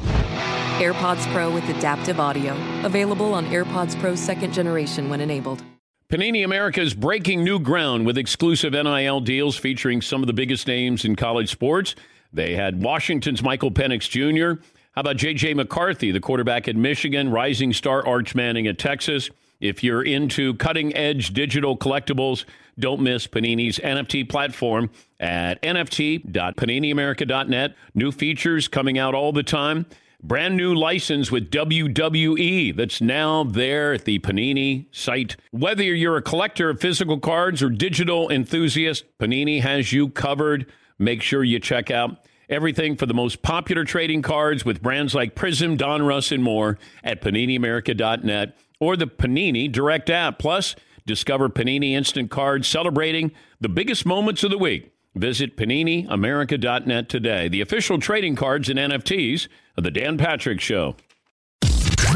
AirPods Pro with adaptive audio. Available on AirPods Pro second generation when enabled. Panini America is breaking new ground with exclusive NIL deals featuring some of the biggest names in college sports. They had Washington's Michael Penix Jr. How about J.J. McCarthy, the quarterback at Michigan, rising star Arch Manning at Texas? If you're into cutting edge digital collectibles, don't miss Panini's NFT platform at nft.paniniamerica.net. New features coming out all the time. Brand new license with WWE that's now there at the Panini site. Whether you're a collector of physical cards or digital enthusiast, Panini has you covered. Make sure you check out everything for the most popular trading cards with brands like Prism, Donruss, and more at PaniniAmerica.net or the Panini Direct app. Plus, discover Panini Instant Cards celebrating the biggest moments of the week. Visit PaniniAmerica.net today. The official trading cards and NFTs of The Dan Patrick Show.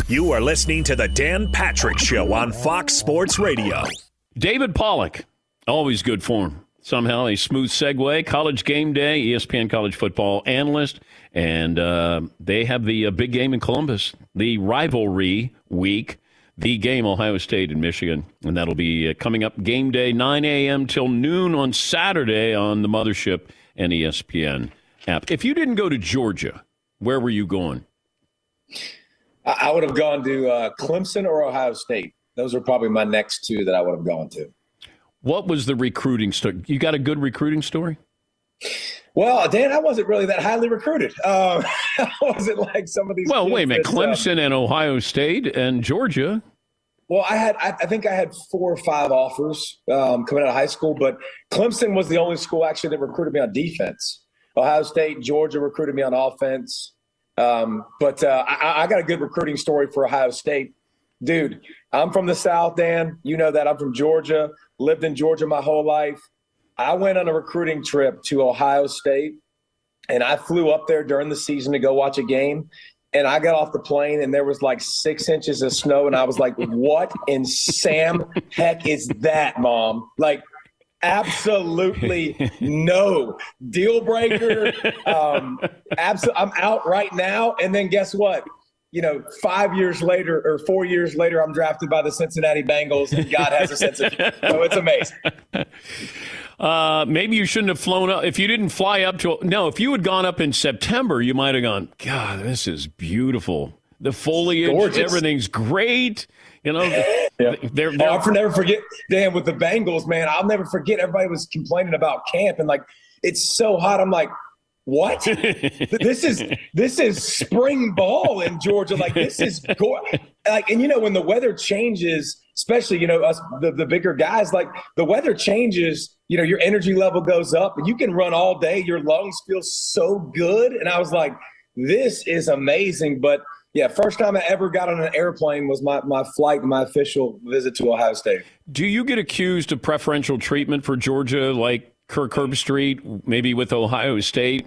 You are listening to The Dan Patrick Show on Fox Sports Radio. David Pollack, always good form. Somehow a smooth segue. College game day, ESPN college football analyst. And uh, they have the uh, big game in Columbus, the rivalry week the game, Ohio State and Michigan. And that'll be uh, coming up game day, 9 a.m. till noon on Saturday on the Mothership and ESPN app. If you didn't go to Georgia, where were you going? I would have gone to uh, Clemson or Ohio State. Those are probably my next two that I would have gone to. What was the recruiting story? You got a good recruiting story? Well, Dan, I wasn't really that highly recruited. Uh, I wasn't like some of these. Well, wait a minute. Clemson um, and Ohio State and Georgia. Well, I had, I, I think I had four or five offers um, coming out of high school, but Clemson was the only school actually that recruited me on defense. Ohio State, Georgia recruited me on offense. Um, but uh, I, I got a good recruiting story for Ohio State. Dude, I'm from the South, Dan. You know that. I'm from Georgia, lived in Georgia my whole life. I went on a recruiting trip to Ohio State and I flew up there during the season to go watch a game. And I got off the plane and there was like six inches of snow. And I was like, what in Sam heck is that, mom? Like, absolutely no deal breaker. Um, abso- I'm out right now. And then guess what? You know, five years later or four years later, I'm drafted by the Cincinnati Bengals, and God has a sense of humor. So it's amazing. Uh, maybe you shouldn't have flown up. If you didn't fly up to, no, if you had gone up in September, you might have gone, God, this is beautiful. The foliage, Gorgeous. everything's great. You know, Yeah. they're, Oh, they're, I'll never forget, damn, with the Bengals, man. I'll never forget. Everybody was complaining about camp and like it's so hot. I'm like, what? this is this is spring ball in Georgia. Like this is go- like, and you know when the weather changes, especially you know us the, the bigger guys, like the weather changes. You know your energy level goes up, and you can run all day. Your lungs feel so good, and I was like, this is amazing. But yeah, first time I ever got on an airplane was my, my flight, my official visit to Ohio State. Do you get accused of preferential treatment for Georgia, like Kirk Herbstreit, maybe with Ohio State?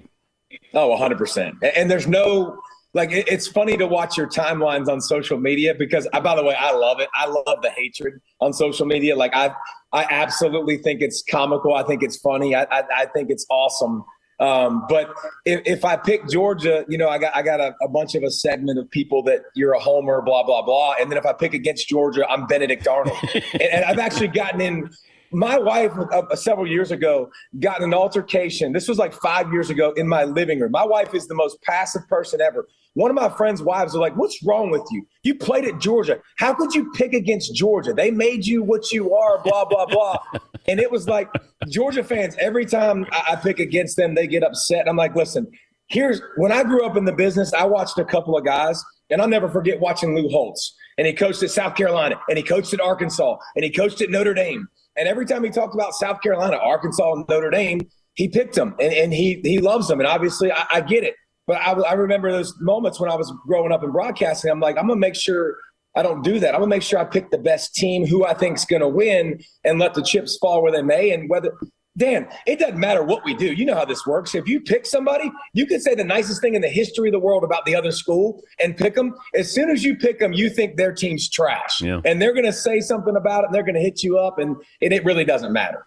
Oh, 100%. And there's no, like, it's funny to watch your timelines on social media because, I, by the way, I love it. I love the hatred on social media. Like, I, I absolutely think it's comical. I think it's funny. I, I, I think it's awesome. Um, but if, if, I pick Georgia, you know, I got I got a, a, bunch of a segment of people that you're a homer, blah blah blah, and then if I pick against Georgia, I'm Benedict Arnold, and, and, I've actually gotten in. My wife, uh, several years ago, got an altercation. This was like five years ago in my living room. My wife is the most passive person ever. One of my friends' wives are like, What's wrong with you? You played at Georgia. How could you pick against Georgia? They made you what you are, blah, blah, blah. and it was like Georgia fans, every time I, pick against them, they get upset. I'm like, Listen, here's when I grew up in the business, I watched a couple of guys, and I'll never forget watching Lou Holtz. And he coached at South Carolina, and he coached at Arkansas, and he coached at Notre Dame. And every time he talked about South Carolina, Arkansas, and Notre Dame, he picked them, and, and he he loves them. And obviously, I, I get it. But I, I remember those moments when I was growing up in broadcasting. I'm like, I'm gonna make sure I don't do that. I'm gonna make sure I pick the best team, who I think's gonna win, and let the chips fall where they may. And whether Dan, it doesn't matter what we do. You know how this works. If you pick somebody, you could say the nicest thing in the history of the world about the other school and pick them. As soon as you pick them, you think their team's trash. Yeah. And they're going to say something about it and they're going to hit you up, and, and it really doesn't matter.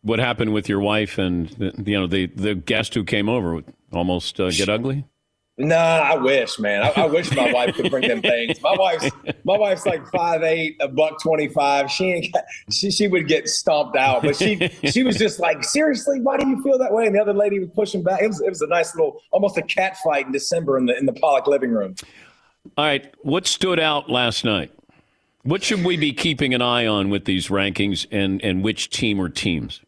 What happened with your wife and you know the the guest who came over? Almost uh, get ugly? Nah, I wish, man. I, I wish my wife could bring them things. My wife's my wife's like five eight, a buck twenty five. She ain't got, she she would get stomped out, but she she was just like, seriously, why do you feel that way? And the other lady was pushing back. It was it was a nice little, almost a cat fight in December in the in the Pollack living room. All right, what stood out last night? What should we be keeping an eye on with these rankings, and and which team or teams?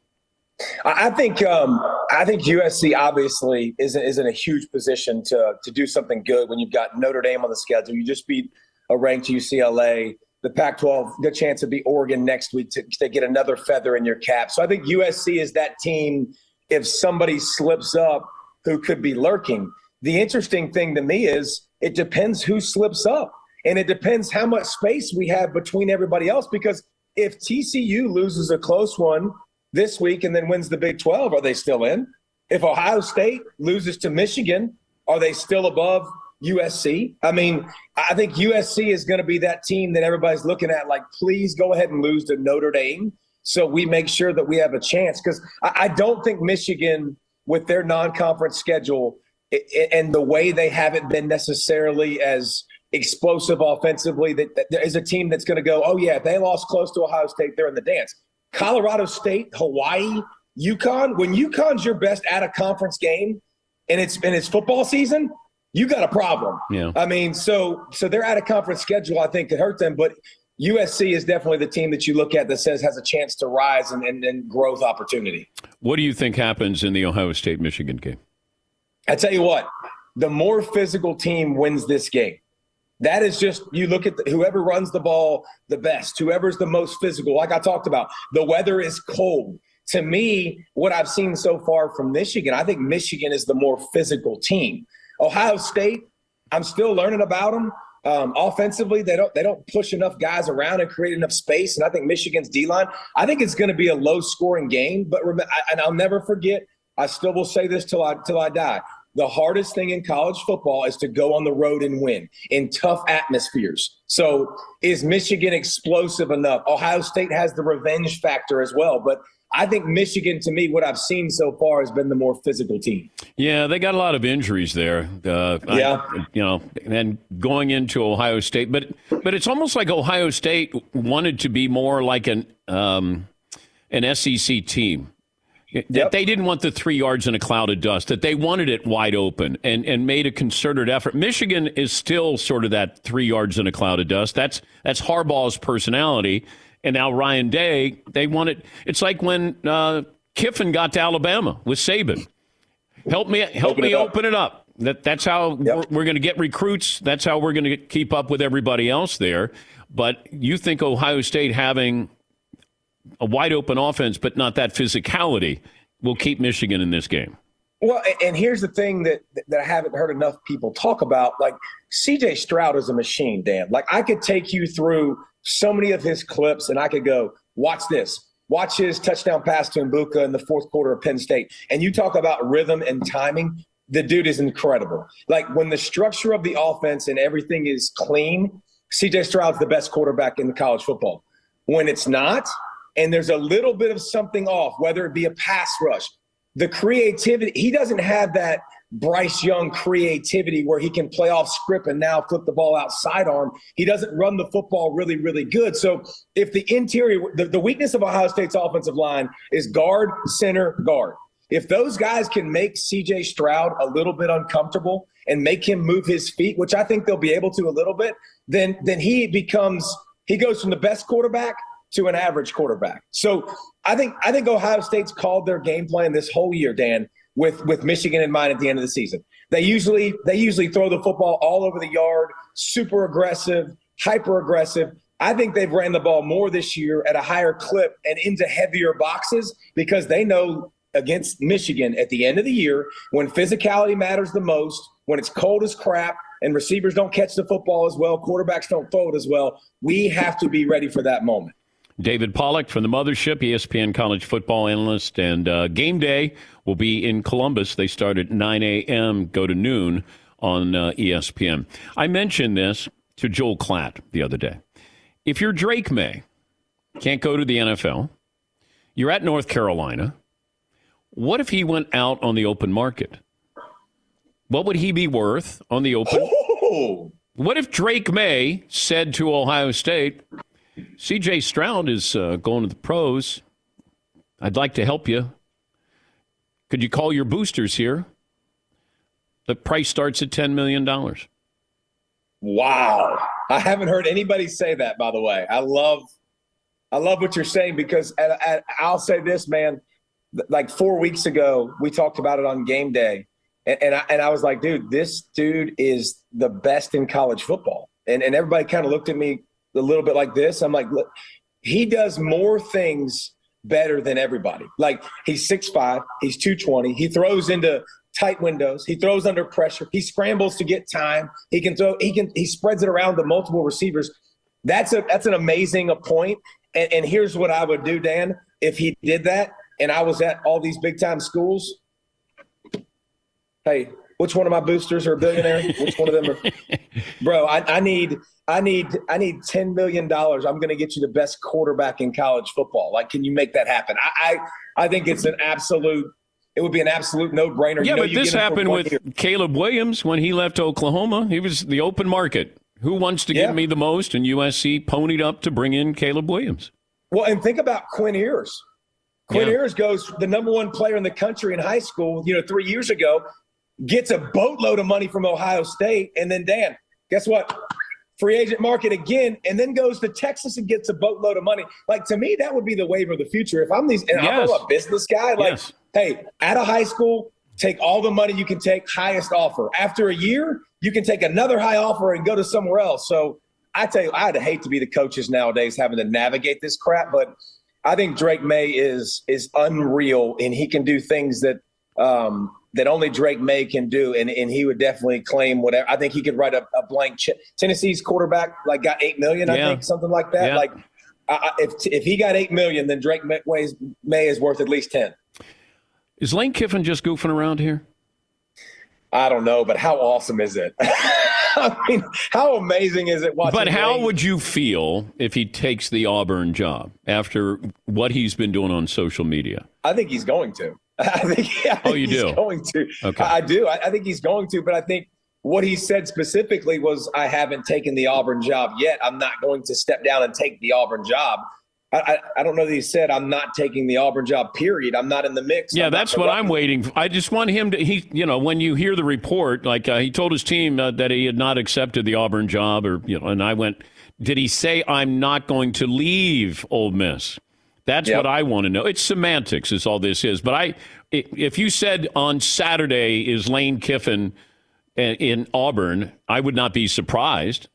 I think um, I think USC obviously is is in a huge position to to do something good when you've got Notre Dame on the schedule. You just beat a ranked UCLA. The Pac-12, good chance to beat Oregon next week to, to get another feather in your cap. So I think USC is that team. If somebody slips up, who could be lurking. The interesting thing to me is it depends who slips up, and it depends how much space we have between everybody else. Because if TCU loses a close one this week and then wins the Big 12, are they still in? If Ohio State loses to Michigan, are they still above USC? I mean, I think USC is going to be that team that everybody's looking at like, please go ahead and lose to Notre Dame so we make sure that we have a chance. Because I, don't think Michigan, with their non conference schedule and the way they haven't been necessarily as explosive offensively, that, that there is a team that's going to go, oh, yeah, they lost close to Ohio State, they're in the dance. Colorado State, Hawaii, UConn. When UConn's your best at a conference game, and it's and it's football season, you got a problem. Yeah. I mean, so so they're at a conference schedule. I think could hurt them, but USC is definitely the team that you look at that says has a chance to rise and, and, and growth opportunity. What do you think happens in the Ohio State Michigan game? I tell you what, the more physical team wins this game. That is just you look at the, whoever runs the ball the best, whoever's the most physical. Like I talked about, the weather is cold. To me, what I've seen so far from Michigan, I think Michigan is the more physical team. Ohio State, I'm still learning about them. Um, offensively, they don't they don't push enough guys around and create enough space. And I think Michigan's D line. I think it's going to be a low scoring game. But rem- I, and I'll never forget. I still will say this till I till I die. The hardest thing in college football is to go on the road and win in tough atmospheres. So, is Michigan explosive enough? Ohio State has the revenge factor as well, but I think Michigan, to me, what I've seen so far has been the more physical team. Yeah, they got a lot of injuries there. Uh, yeah, I, you know, and going into Ohio State, but but it's almost like Ohio State wanted to be more like an um, an SEC team. That yep. they didn't want the three yards in a cloud of dust, that they wanted it wide open and, and made a concerted effort. Michigan is still sort of that three yards in a cloud of dust. That's that's Harbaugh's personality. And now Ryan Day, they want it. It's like when uh, Kiffin got to Alabama with Saban. Help me, help open me it open it up. That that's how yep. we're, we're going to get recruits. That's how we're going to keep up with everybody else there. But you think Ohio State having a wide open offense, but not that physicality, will keep Michigan in this game. Well, and here's the thing that that I haven't heard enough people talk about. Like CJ Stroud is a machine, Dan. Like I could take you through so many of his clips, and I could go, watch this. Watch his touchdown pass to Egbuka in the fourth quarter of Penn State. And you talk about rhythm and timing. The dude is incredible. Like when the structure of the offense and everything is clean, CJ Stroud's the best quarterback in the college football. When it's not, and there's a little bit of something off, whether it be a pass rush, the creativity, he doesn't have that Bryce Young creativity where he can play off script and now flip the ball out sidearm. He doesn't run the football really, really good. So if the interior, the, the weakness of Ohio State's offensive line is guard, center, guard. If those guys can make CJ Stroud a little bit uncomfortable and make him move his feet, which I think they'll be able to a little bit, then then he becomes he goes from the best quarterback to an average quarterback. So I think I think Ohio State's called their game plan this whole year, Dan, with with Michigan in mind at the end of the season. They usually they usually throw the football all over the yard, super aggressive, hyper aggressive. I think they've ran the ball more this year at a higher clip and into heavier boxes because they know against Michigan at the end of the year when physicality matters the most, when it's cold as crap, and receivers don't catch the football as well, quarterbacks don't throw it as well. We have to be ready for that moment. David Pollack from the Mothership, ESPN college football analyst, and uh, game day will be in Columbus. They start at 9 a.m., go to noon on uh, ESPN. I mentioned this to Joel Klatt the other day. If you're Drake Maye, can't go to the NFL, you're at North Carolina, what if he went out on the open market? What would he be worth on the open? Oh. What if Drake Maye said to Ohio State, CJ Stroud is uh, going to the pros. I'd like to help you. Could you call your boosters here? The price starts at $10 million. Wow. I haven't heard anybody say that, by the way. I love I love what you're saying because at, at, I'll say this, man. Like four weeks ago, we talked about it on game day. And, and, I, and I was like, dude, this dude is the best in college football. And, and everybody kind of looked at me a little bit like this. I'm like, look, he does more things better than everybody. Like he's 6'5, he's 220, he throws into tight windows, he throws under pressure, he scrambles to get time, he can throw, he can he spreads it around to multiple receivers. That's a that's an amazing a point. And, and here's what I would do, Dan, if he did that and I was at all these big time schools. Hey, which one of my boosters are a billionaire? Which one of them are bro, I, I need I need I need ten million dollars. I'm gonna get you the best quarterback in college football. Like, can you make that happen? I I, I think it's an absolute it would be an absolute no brainer. Yeah, you know, but this happened with year. Caleb Williams when he left Oklahoma. He was the open market. Who wants to yeah. give me the most? And USC ponied up to bring in Caleb Williams. Well, and think about Quinn Ewers. Quinn yeah. Ewers goes the number one player in the country in high school, you know, three years ago, gets a boatload of money from Ohio State, and then Dan, guess what? Free agent market again, and then goes to Texas and gets a boatload of money. Like to me, that would be the wave of the future. If I'm these, and yes. I'm a business guy, like, yes. hey, out of high school, take all the money you can take, highest offer. After a year, you can take another high offer and go to somewhere else. So I tell you, I'd hate to be the coaches nowadays having to navigate this crap, but I think Drake Maye is is unreal, and he can do things that um, that only Drake Maye can do, and, and he would definitely claim whatever. I think he could write a, a blank check. Tennessee's quarterback like got eight million, I yeah. think, something like that. Yeah. Like I, if if he got eight million, then Drake Maye is worth at least ten. Is Lane Kiffin just goofing around here? I don't know, but how awesome is it? I mean, how amazing is it? But how Lane? would you feel if he takes the Auburn job after what he's been doing on social media? I think he's going to. I think, I think oh, you he's do? going to. Okay. I, I do. I, I, think he's going to, but I think what he said specifically was, I haven't taken the Auburn job yet. I'm not going to step down and take the Auburn job. I, I, don't know that he said I'm not taking the Auburn job. Period. I'm not in the mix. Yeah, I'm that's what I'm waiting. For. I just want him to. He, you know, when you hear the report, like uh, he told his team uh, that he had not accepted the Auburn job, or you know, and I went, did he say I'm not going to leave Ole Miss? That's yep. what I want to know. It's semantics, is all this is. But I, if you said on Saturday is Lane Kiffin eh, in Auburn, I would not be surprised.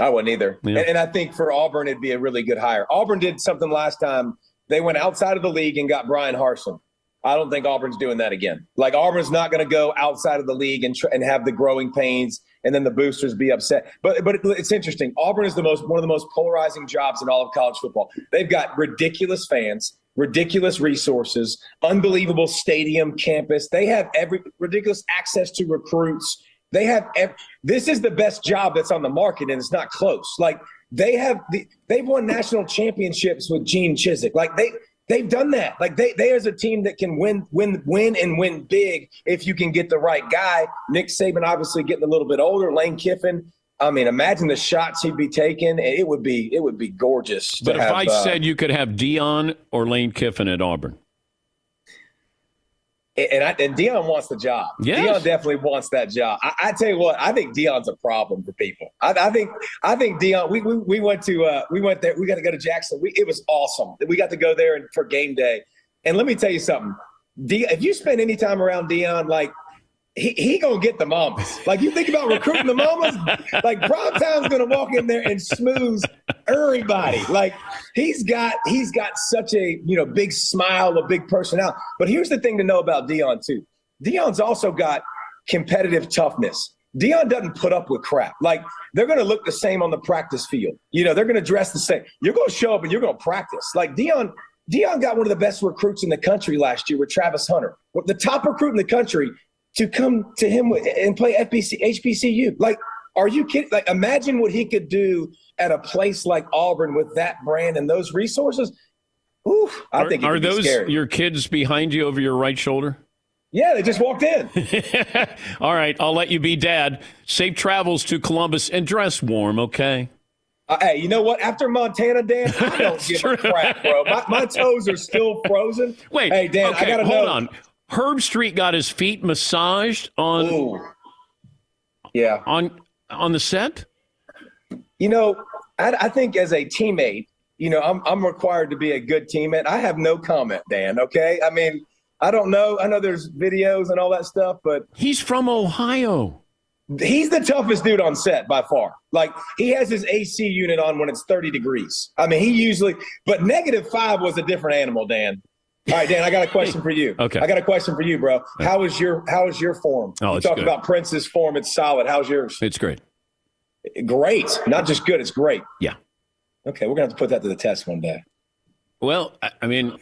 I wouldn't either. Yeah. And, and, I think for Auburn, it'd be a really good hire. Auburn did something last time. They went outside of the league and got Bryan Harsin. I don't think Auburn's doing that again. Like Auburn's not going to go outside of the league and tr- and have the growing pains and then the boosters be upset. But but it's interesting. Auburn is the most one of the most polarizing jobs in all of college football. They've got ridiculous fans, ridiculous resources, unbelievable stadium campus. They have every ridiculous access to recruits. They have ev- this is the best job that's on the market and it's not close. Like they have the, they've won national championships with Gene Chizik. Like they they've done that. Like they they as a team that can win win win and win big if you can get the right guy. Nick Saban obviously getting a little bit older. Lane Kiffin. I mean, imagine the shots he'd be taking. It would be it would be gorgeous. But if have, I uh, said you could have Deion or Lane Kiffin at Auburn, and I, and Deion wants the job. Yes. Deion definitely wants that job. I, I tell you what, I think Deion's a problem for people. I, I think I think Deion. We, we we went to uh, we went there. We got to go to Jackson. We, it was awesome. We got to go there and for game day. And let me tell you something. D, if you spend any time around Deion, like he, he gonna get the mamas. Like you think about recruiting the mamas, like Primetime gonna walk in there and smooth everybody. Like he's got he's got such a you know big smile, a big personality. But here's the thing to know about Deion too. Deion's also got competitive toughness. Deion doesn't put up with crap. Like they're gonna look the same on the practice field. You know, they're gonna dress the same. You're gonna show up and you're gonna practice. Like Deion, Deion got one of the best recruits in the country last year with Travis Hunter. The top recruit in the country to come to him and play FBC, HBCU. Like, are you kidding? Like, imagine what he could do at a place like Auburn with that brand and those resources. Oof, I are, think are be those your kids behind you over your right shoulder? Yeah, they just walked in. All right, I'll let you be dad. Safe travels to Columbus and dress warm, okay? Uh, hey, you know what? After Montana, Dan, I don't give a crap, bro. My, my toes are still frozen. Wait, hey, Dan, okay, I gotta hold know. on. Herbstreit got his feet massaged on Ooh. Yeah. on on the set. You know, I, I think as a teammate, you know, I'm I'm required to be a good teammate. I have no comment, Dan. Okay, I mean, I don't know. I know there's videos and all that stuff, but He's from Ohio. he's the toughest dude on set by far. Like he has his AC unit on when it's 30 degrees. I mean, he usually, but negative five was a different animal, Dan. All right, Dan, I got a question for you. Okay. I got a question for you, bro. How is your How is your form? Oh, you it's talk good. about Prince's form; it's solid. How's yours? It's great. Great, not just good; it's great. Yeah. Okay, we're gonna have to put that to the test one day. Well, I, I mean,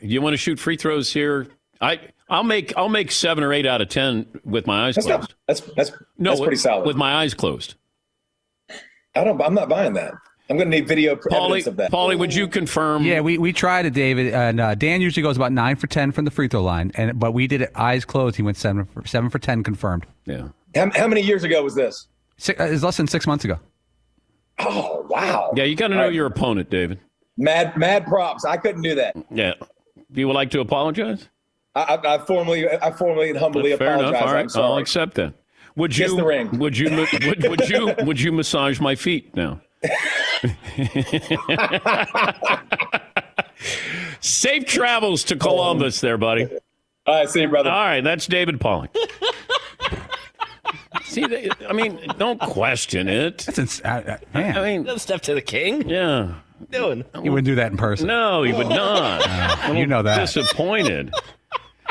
you want to shoot free throws here? I I'll make I'll make seven or eight out of ten with my eyes That's closed. not, that's that's no, that's pretty solid. with my eyes closed. I don't. I'm not buying that. I'm going to need video pr- evidence of that. Paulie, would you confirm? Yeah, we, we tried it, David, and uh, Dan usually goes about nine for ten from the free throw line, and but we did it eyes closed. He went seven for seven for ten confirmed. Yeah. How, how many years ago was this? Six, uh, it was less than six months ago. Oh wow! Yeah, you got to know All right. your opponent, David. Mad mad props. I couldn't do that. Yeah. Do you would like to apologize? I, I, I formally, I formally and humbly Fair apologize. enough. All I'm right, I'll accept that. Would Kiss you? the ring. Would you? Would, would you? Would you massage my feet now? Safe travels to Columbus, there, buddy. All right, see you, brother. All right, that's David Pollack. See, they, I mean, don't question it. That's ins- uh, uh, man. I mean, No step to the king. yeah. Doing. you wouldn't do that in person. No, he would not. you know that. Disappointed.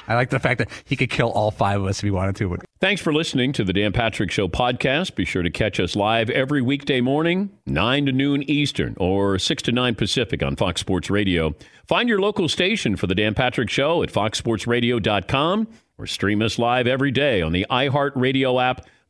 I like the fact that he could kill all five of us if he wanted to. But Thanks for listening to the Dan Patrick Show podcast. Be sure to catch us live every weekday morning, 9 to noon Eastern or 6 to 9 Pacific on Fox Sports Radio. Find your local station for the Dan Patrick Show at foxsportsradio.com or stream us live every day on the iHeartRadio app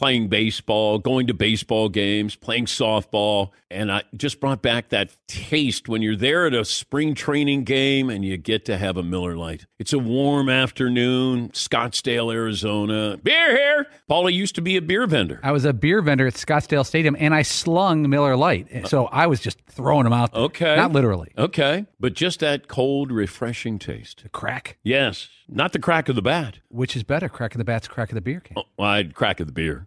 playing baseball, going to baseball games, playing softball, and I just brought back that taste when you're there at a spring training game and you get to have a Miller Lite. It's a warm afternoon, Scottsdale, Arizona. Beer here. Paulie used to be a beer vendor. I was a beer vendor at Scottsdale Stadium, and I slung Miller Lite, uh, so I was just throwing them out. There. Okay. not literally. Okay, but just that cold, refreshing taste. The crack. Yes, not the crack of the bat. Which is better, crack of the bat's crack of the beer can. Oh, well, I'd crack of the beer.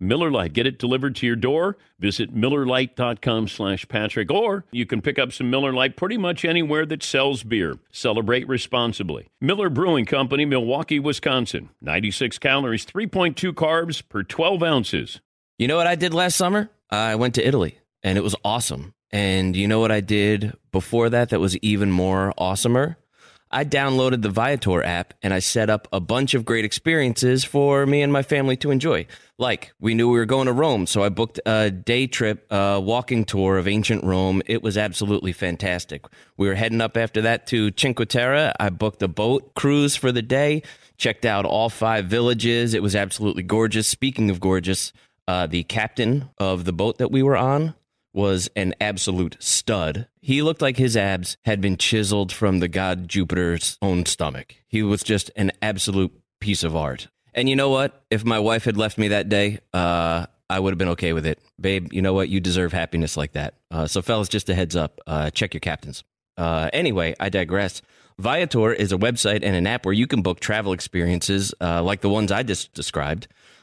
Miller Lite. Get it delivered to your door. Visit MillerLite.com slash Patrick. Or you can pick up some Miller Lite pretty much anywhere that sells beer. Celebrate responsibly. Miller Brewing Company, Milwaukee, Wisconsin. 96 calories, 3.2 carbs per 12 ounces. You know what I did last summer? I went to Italy and it was awesome. And you know what I did before that that was even more awesomer? I downloaded the Viator app and I set up a bunch of great experiences for me and my family to enjoy. Like, we knew we were going to Rome, so I booked a day trip, uh, walking tour of ancient Rome. It was absolutely fantastic. We were heading up after that to Cinque Terre. I booked a boat cruise for the day, checked out all five villages. It was absolutely gorgeous. Speaking of gorgeous, uh, the captain of the boat that we were on was an absolute stud. He looked like his abs had been chiseled from the god Jupiter's own stomach. He was just an absolute piece of art. And you know what? If my wife had left me that day, uh, I would have been okay with it. Babe, you know what? You deserve happiness like that. Uh, so, fellas, just a heads up uh, check your captains. Uh, anyway, I digress. Viator is a website and an app where you can book travel experiences uh, like the ones I just described.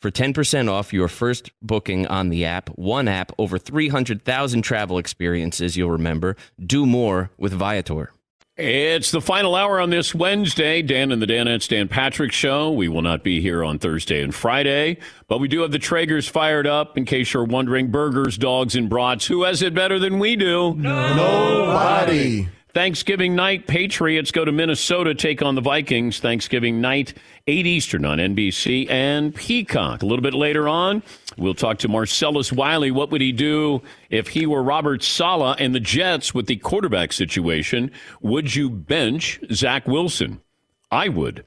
for 10% off your first booking on the app. One app, over 300,000 travel experiences you'll remember. Do more with Viator. It's the final hour on this Wednesday. Dan and the Danettes, Dan Patrick Show. We will not be here on Thursday and Friday, but we do have the Traegers fired up. In case you're wondering, burgers, dogs, and brats. Who has it better than we do? Nobody. Thanksgiving night, Patriots go to Minnesota, take on the Vikings. Thanksgiving night, 8 Eastern on NBC and Peacock. A little bit later on, we'll talk to Marcellus Wiley. What would he do if he were Robert Saleh and the Jets with the quarterback situation? Would you bench Zach Wilson? I would.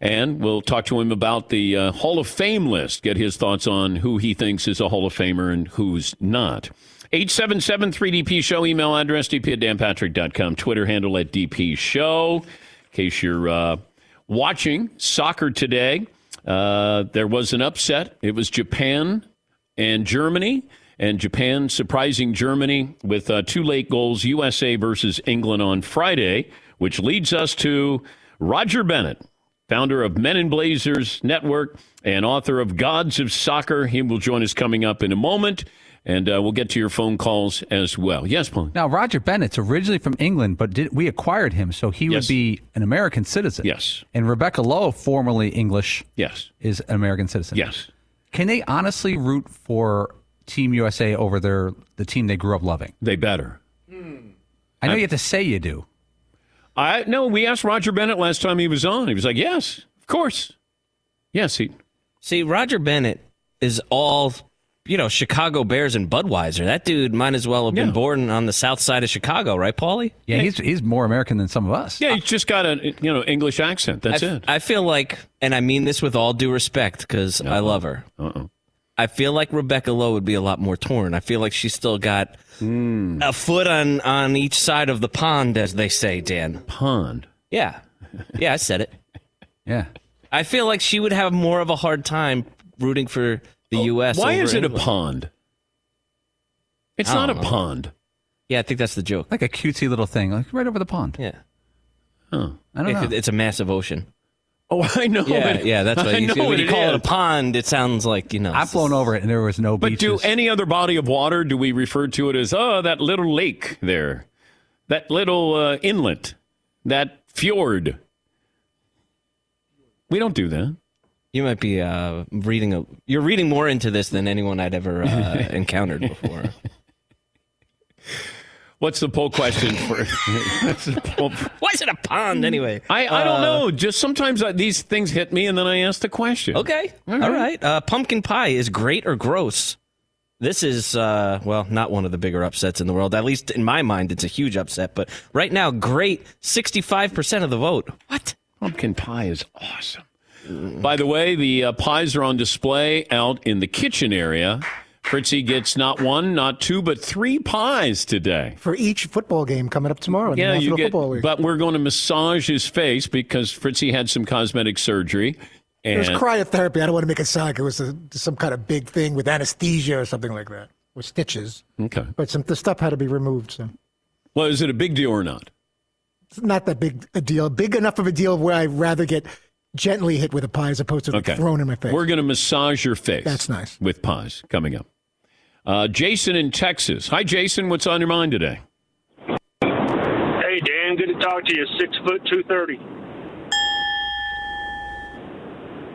And we'll talk to him about the uh, Hall of Fame list, get his thoughts on who he thinks is a Hall of Famer and who's not. 877 3DP Show, email address dp at danpatrick.com, Twitter handle at DP Show. In case you're uh, watching soccer today, Uh, there was an upset. It was Japan and Germany, and Japan surprising Germany with uh, two late goals. USA versus England on Friday, which leads us to Roger Bennett, founder of Men in Blazers Network and author of Gods of Soccer. He will join us coming up in a moment. And uh, we'll get to your phone calls as well. Yes, Paul. Now, Roger Bennett's originally from England, but did, we acquired him, so he Yes. would be an American citizen. Yes. And Rebecca Lowe, formerly English, Yes. is an American citizen. Yes. Can they honestly root for Team USA over their the team they grew up loving? They better. I know you have to say you do. I no. We asked Roger Bennett last time he was on. He was like, "Yes, of course, yes." He See, Roger Bennett is all, you know, Chicago Bears and Budweiser. That dude might as well have been Yeah. born on the south side of Chicago, right, Paulie? Yeah, he's he's more American than some of us. yeah, he's just got a you know English accent. That's I, it. I feel like, and I mean this with all due respect because I love her. Uh-oh. I feel like Rebecca Lowe would be a lot more torn. I feel like she's still got Hmm. a foot on on each side of the pond, as they say, Dan. Pond. Yeah, yeah, I said it. Yeah. I feel like she would have more of a hard time rooting for the U.S. Oh, Why over is it a pond? It's I not a pond. Yeah, I think that's the joke. Like a cutesy little thing, like right over the pond. Yeah. Huh. I don't It know. it's a massive ocean. Oh, I know. Yeah, it. yeah, that's I why you, know see, when what you it call it a pond, it sounds like you know. I've flown over it and there was no But beaches. do any other body of water do we refer to it as? Oh, that little lake there, that little uh, inlet, that fjord. We don't do that. You might be uh, reading a. You're reading more into this than anyone I'd ever uh, encountered before. What's the poll question for? Poll- Why is it a pond anyway? I, I don't Uh, know. Just sometimes I, these things hit me, and then I ask the question. Okay, All all right. right. Uh, pumpkin pie is great or gross. This is uh, well, not one of the bigger upsets in the world. At least in my mind, it's a huge upset. But right now, great. Sixty-five percent of the vote. What? Pumpkin pie is awesome. By the way, the uh, pies are on display out in the kitchen area. Fritzy gets not one, not two, but three pies today. for each football game coming up tomorrow Yeah, you get. But we're going to massage his face because Fritzy had some cosmetic surgery. it was And cryotherapy. I don't want to make it sound like it was a, some kind of big thing with anesthesia or something like that, with stitches. okay. But some the stuff had to be removed. So Well, is it a big deal or not? it's not that big a deal. Big enough of a deal where I'd rather get gently hit with a pie as opposed to Okay. thrown in my face. We're going to massage your face. That's nice. With pies coming up. Uh, Jason in Texas. Hi, Jason. What's on your mind today? Hey Dan, good to talk to you. Six foot two thirty.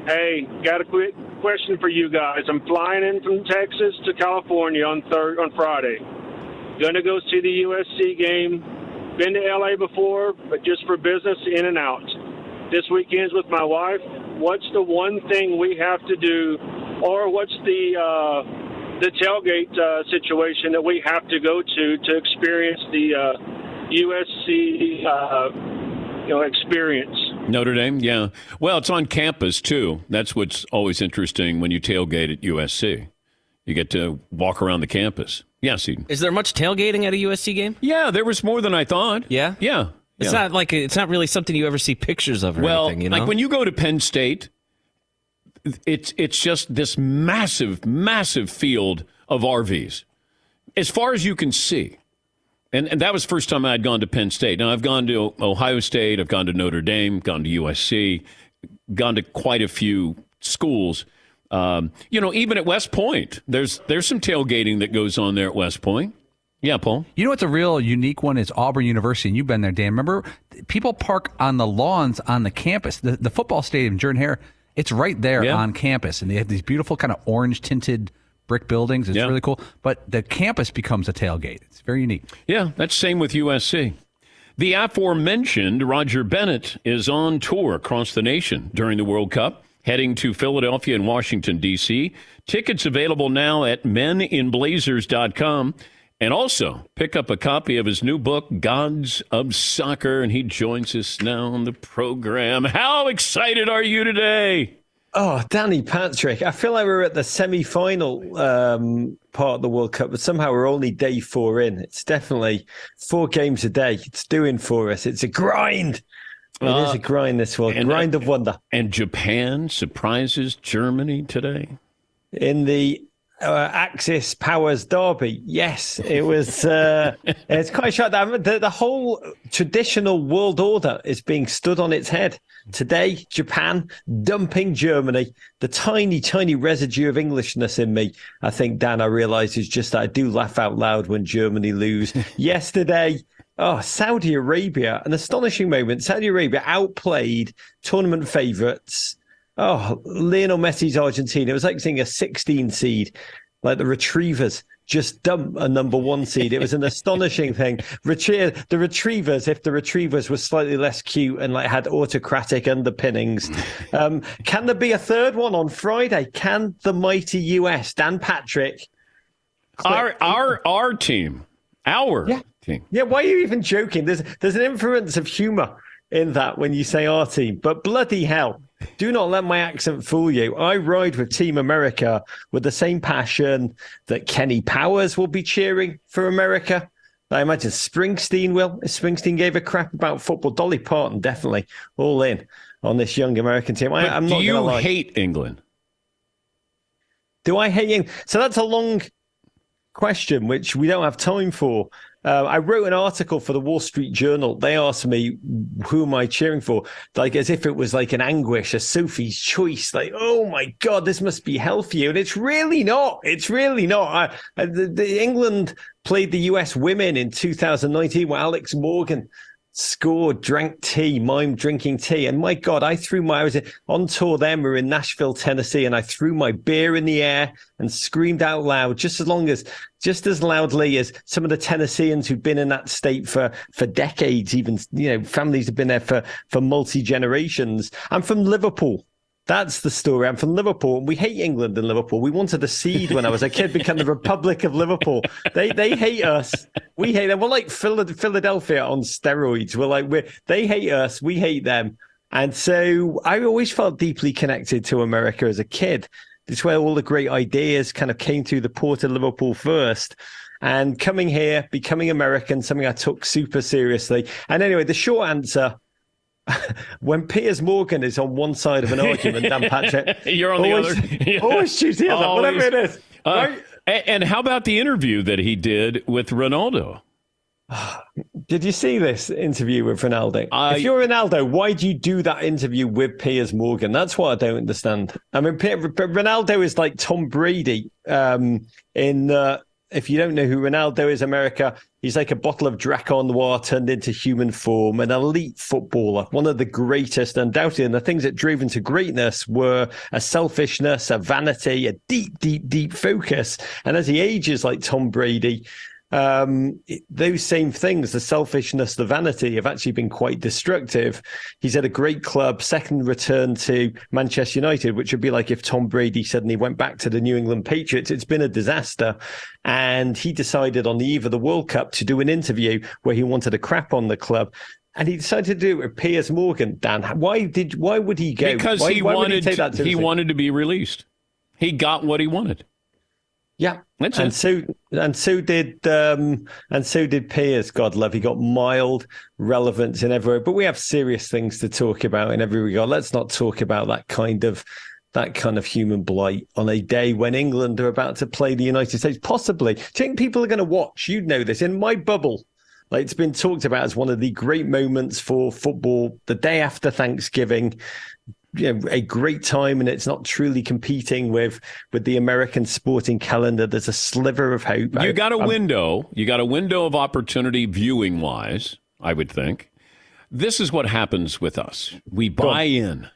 Hey, got a quick question for you guys. I'm flying in from Texas to California on third on Friday. Gonna go see the USC game. Been to LA before, but just for business, in and out. This weekend's with my wife. What's the one thing we have to do, or what's the uh, the tailgate uh, situation that we have to go to to experience the uh, USC uh, you know experience? Notre Dame, yeah. Well, it's on campus too. That's what's always interesting when you tailgate at USC. You get to walk around the campus. Yes, Eden. Is there much tailgating at a USC game? Yeah, there was more than I thought. Yeah, yeah. It's not like it's not really something you ever see pictures of or well, anything. You know, like when you go to Penn State, it's it's just this massive, massive field of RVs, as far as you can see. And, and that was the first time I'd gone to Penn State. Now I've gone to Ohio State, I've gone to Notre Dame, gone to USC, gone to quite a few schools. Um, you know, even at West Point, there's there's some tailgating that goes on there at West Point. Yeah, Paul. You know what's a real unique one is Auburn University, and you've been there, Dan. Remember, people park on the lawns on the campus. The, the football stadium, Jordan Hare, it's right there Yeah. on campus, and they have these beautiful kind of orange tinted brick buildings. It's Yeah. really cool. But the campus becomes a tailgate. It's very unique. Yeah, that's same with USC. The aforementioned Roger Bennett is on tour across the nation during the World Cup, heading to Philadelphia and Washington, D.C. Tickets available now at meninblazers.com. And also pick up a copy of his new book, Gods of Soccer, and he joins us now on the program. How excited are you today? Oh, Danny Patrick. I feel like we're at the semi final um, part of the World Cup, but somehow we're only day four in. It's definitely four games a day. It's doing for us. It's a grind. It uh, is a grind this world. and, grind of wonder. And Japan surprises Germany today in the uh, Axis Powers Derby. Yes, it was. Uh, it's quite short. The, the whole traditional world order is being stood on its head. Today, Japan dumping Germany. The tiny, tiny residue of Englishness in me, I think, Dan, I realise is just that I do laugh out loud when Germany lose. Yesterday, Oh, Saudi Arabia, an astonishing moment. Saudi Arabia outplayed tournament favourites. Oh, Lionel Messi's Argentina. It was like seeing a 16 seed, like the Retrievers just dump a number one seed. It was an astonishing thing. Retrie- the Retrievers, if the Retrievers were slightly less cute and like had autocratic underpinnings, um, can there be a third one on Friday? Can the mighty US Dan Patrick? Our our our team, our yeah. team. Yeah, why are you even joking? There's there's an inference of humour in that when you say our team, but bloody hell. Do not let my accent fool you. I ride with Team America with the same passion that Kenny Powers will be cheering for America. I imagine Springsteen will. If Springsteen gave a crap about football, Dolly Parton definitely all in on this young American team. I, am not do you lie. hate England? Do I hate England? So that's a long question, which we don't have time for. Uh, I wrote an article for the Wall Street Journal. They asked me, who am I cheering for? Like, as if it was like an anguish, a Sophie's choice. Like, oh my God, this must be hell for you. And it's really not. It's really not. I, the, the England played the US women in 2019 where Alex Morgan scored, drank tea, mime drinking tea. And my God, I threw my, I was on tour then, we are in Nashville, Tennessee, and I threw my beer in the air and screamed out loud, just as long as, just as loudly as some of the Tennesseans who've been in that state for, for decades, even, you know, families have been there for, for multi generations. I'm from Liverpool. That's the story. I'm from Liverpool. And we hate England and Liverpool. We wanted a seed when I was a kid become the Republic of Liverpool. They they hate us. We hate them. We're like Philadelphia on steroids. We're like we they hate us. We hate them. And so I always felt deeply connected to America as a kid. It's where all the great ideas kind of came through the port of Liverpool first. And coming here, becoming American, something I took super seriously. And anyway, the short answer when Piers Morgan is on one side of an argument, Dan Patrick, you're on always, the other. always choose the other, always. whatever it is. Uh, right? And how about the interview that he did with Ronaldo? Did you see this interview with Ronaldo? if you're Ronaldo, why do you do that interview with Piers Morgan? That's what I don't understand. I mean, Ronaldo is like Tom Brady um, in. Uh, if you don't know who Ronaldo is, America, he's like a bottle of Drakkar Noir turned into human form, an elite footballer, one of the greatest, undoubtedly. And the things that drove him to greatness were a selfishness, a vanity, a deep, deep, deep focus. And as he ages like Tom Brady, um, those same things, the selfishness, the vanity, have actually been quite destructive. He's at a great club, second return to Manchester United, which would be like if Tom Brady suddenly went back to the New England Patriots. It's been a disaster. And he decided on the eve of the World Cup to do an interview where he wanted to crap on the club and he decided to do it with Piers Morgan. Dan, why did why would he go? Because why, he why wanted he, he wanted to be released. He got what he wanted. Yeah, and so and so did um, and so did Piers. God love, he got mild relevance in everywhere. But we have serious things to talk about in every regard. Let's not talk about that kind of that kind of human blight on a day when England are about to play the United States. Possibly, do you think people are going to watch? You'd know this in my bubble. Like it's been talked about as one of the great moments for football. The day after Thanksgiving, you know, a great time and it's not truly competing with with the American sporting calendar. There's a sliver of hope. You got a window. You got a window of opportunity viewing wise, I would think. This is what happens with us. We buy in.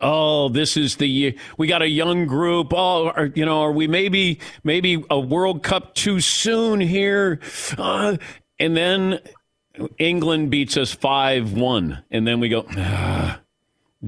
Oh, this is the year. We got a young group. Oh, are, you know, are we maybe maybe a World Cup too soon here? Uh, and then England beats us five one, and then we go. Ah.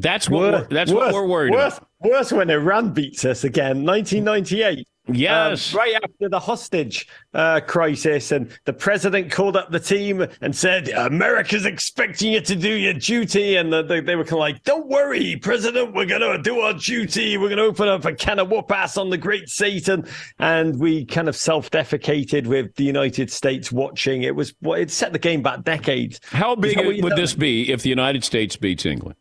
That's what worse, we're, that's worse, what we're worried worse, about. Worse when Iran beats us again, 1998. Yes. Um, right after the hostage uh, crisis, and the president called up the team and said, America's expecting you to do your duty. And the, the, they were kind of like, Don't worry, President, we're going to do our duty. We're going to open up a can of whoop ass on the great Satan. And we kind of self defecated with the United States watching. It was, it set the game back decades. How big would this be if the United States beats England?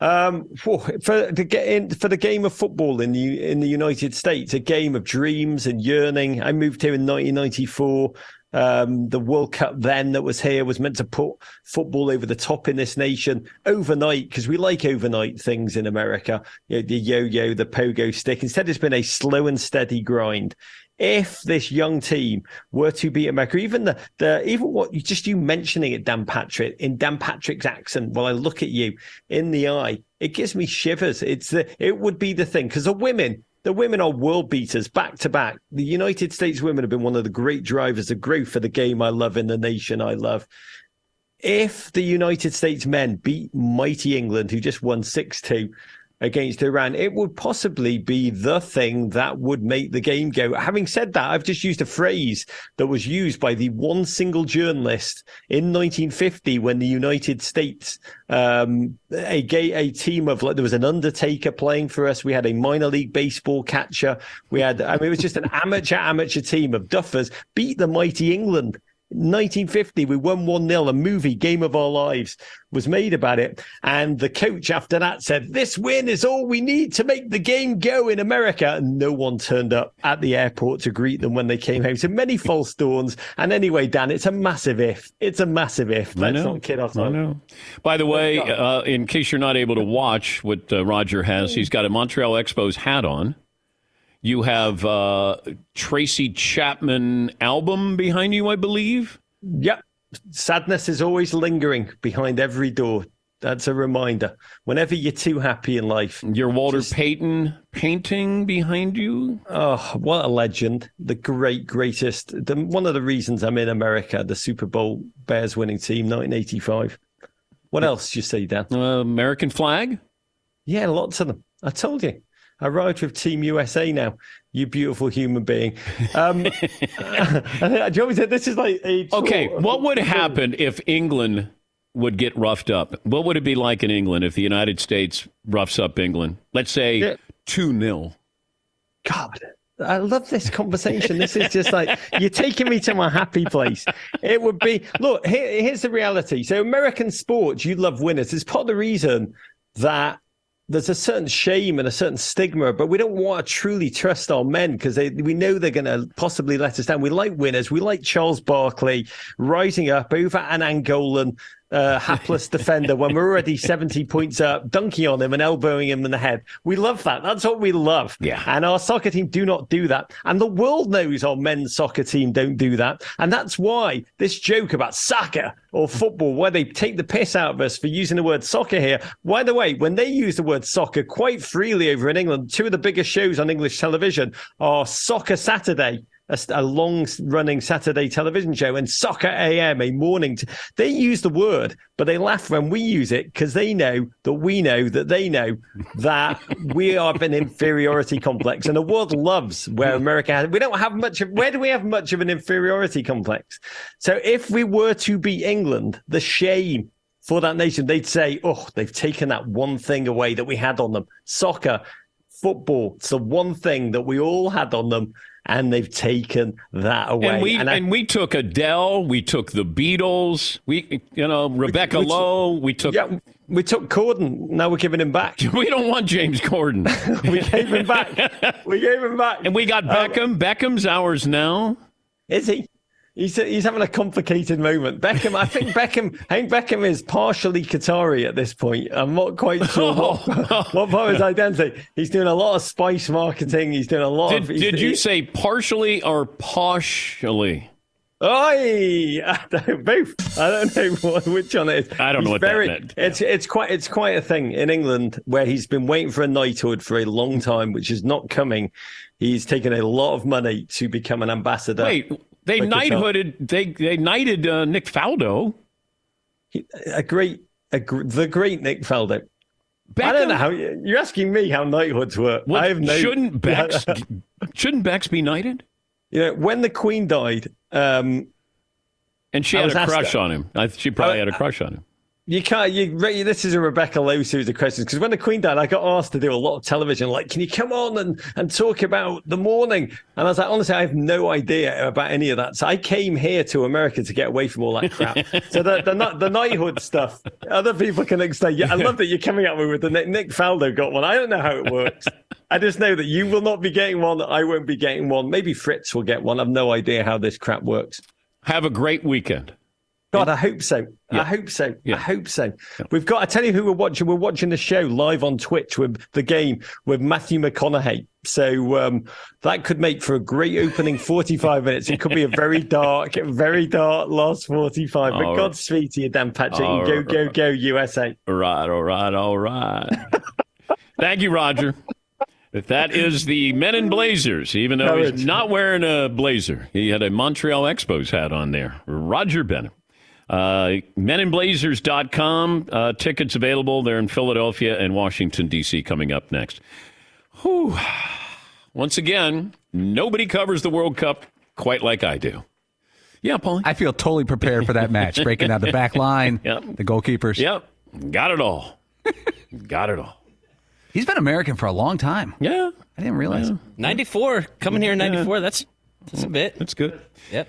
Um, for the for the game of football in the in the United States, a game of dreams and yearning. I moved here in 1994. Um, the World Cup then that was here was meant to put football over the top in this nation overnight because we like overnight things in America. You know, the yo-yo, the pogo stick. Instead, it's been a slow and steady grind if this young team were to beat America, even the the even what you just you mentioning it, Dan Patrick in Dan Patrick's accent, while I look at you in the eye, it gives me shivers. It's the it would be the thing because the women. The women are world beaters back to back. The United States women have been one of the great drivers of growth for the game I love in the nation I love. If the United States men beat mighty England, who just won 6 2, against Iran, it would possibly be the thing that would make the game go. Having said that, I've just used a phrase that was used by the one single journalist in 1950 when the United States, um, a a team of like there was an undertaker playing for us. We had a minor league baseball catcher. We had, I mean, it was just an amateur amateur team of duffers beat the mighty England 1950, we won 1 0. A movie, Game of Our Lives, was made about it. And the coach after that said, This win is all we need to make the game go in America. And no one turned up at the airport to greet them when they came home. So many false dawns. And anyway, Dan, it's a massive if. It's a massive if. Let's I know. not kid ourselves. I know. By the way, uh, in case you're not able to watch what uh, Roger has, he's got a Montreal Expos hat on. You have uh, Tracy Chapman album behind you, I believe. Yep. Sadness is always lingering behind every door. That's a reminder. Whenever you're too happy in life, your Walter just... Payton painting behind you. Oh, what a legend! The great, greatest. The, one of the reasons I'm in America, the Super Bowl Bears winning team, 1985. What else you see, Dan? Uh, American flag. Yeah, lots of them. I told you. I ride with Team USA now. You beautiful human being. Um, do you want me to, this is like a okay. What would happen if England would get roughed up? What would it be like in England if the United States roughs up England? Let's say two yeah. 0 God, I love this conversation. This is just like you're taking me to my happy place. It would be look. Here, here's the reality. So, American sports, you love winners. It's part of the reason that there's a certain shame and a certain stigma, but we don't want to truly trust our men because we know they're going to possibly let us down. We like winners. We like Charles Barkley rising up over an Angolan uh, hapless defender when we're already 70 points up, dunking on him and elbowing him in the head. We love that. That's what we love. Yeah. And our soccer team do not do that. And the world knows our men's soccer team don't do that. And that's why this joke about soccer or football, where they take the piss out of us for using the word soccer here. By the way, when they use the word soccer quite freely over in England, two of the biggest shows on English television are Soccer Saturday a, a long running Saturday television show and Soccer AM, a morning. T- they use the word, but they laugh when we use it because they know that we know that they know that we have an inferiority complex. And the world loves where America has. We don't have much of, where do we have much of an inferiority complex? So if we were to beat England, the shame for that nation, they'd say, oh, they've taken that one thing away that we had on them. Soccer, football, it's the one thing that we all had on them and they've taken that away. And we and, I, and, we took Adele, we took the Beatles, we you know Rebecca we, we, Lowe, we took yeah, we took Corden. Now we're giving him back. We don't want James Corden. we gave him back. We gave him back. And we got Beckham. Um, Beckham's ours now. Is he? He's he's having a complicated moment. Beckham, I think Beckham, I think Beckham is partially Qatari at this point. I'm not quite sure what, oh. what part of his identity. He's doing a lot of spice marketing. He's doing a lot did, of. Did you say partially or partially? Oi! I don't, both. I don't know what, which one it is. I don't he's know what very, that meant. It's it's quite it's quite a thing in England where he's been waiting for a knighthood for a long time, which is not coming. He's taken a lot of money to become an ambassador. Wait, they knighthooded. They they knighted uh, Nick Faldo. He, a great, a, the great Nick Faldo. Beckham, I don't know how you're asking me how knighthoods work. Well, I have no. Shouldn't Bex Shouldn't Bex be knighted? You know, when the Queen died, um, and she I had a crush that- on him. I, she probably I- had a crush on him. You can't. You, this is a Rebecca Lowe series of questions because when the Queen died, I got asked to do a lot of television. Like, can you come on and, and talk about the morning? And I was like, honestly, I have no idea about any of that. So I came here to America to get away from all that crap. so the the, the knighthood stuff, other people can explain. Yeah, I love that you're coming up with the Nick, Nick Faldo got one. I don't know how it works. I just know that you will not be getting one. I won't be getting one. Maybe Fritz will get one. I've no idea how this crap works. Have a great weekend. God, I hope so. Yeah. I hope so. Yeah. I hope so. We've got. I tell you who we're watching. We're watching the show live on Twitch with the game with Matthew McConaughey. So um, that could make for a great opening forty-five minutes. It could be a very dark, very dark last forty-five. But All right. Godspeed to you, Dan Patrick. All go, right. go, go, USA. All right, all right, all right. Thank you, Roger. That is the Men in Blazers, even though he's Courage. not wearing a blazer. He had a Montreal Expos hat on there. Roger Bennett. Uh, meninblazers.com. Uh, tickets available. They're in Philadelphia and Washington, D.C. coming up next. Whew. Once again, nobody covers the World Cup quite like I do. Yeah, Paul. I feel totally prepared for that match. Breaking down the back line, Yep. the goalkeepers. Yep. Got it all. Got it all. He's been American for a long time. Yeah. I didn't realize. 94. Coming here in 94. That's that's a bit. That's good. Yep.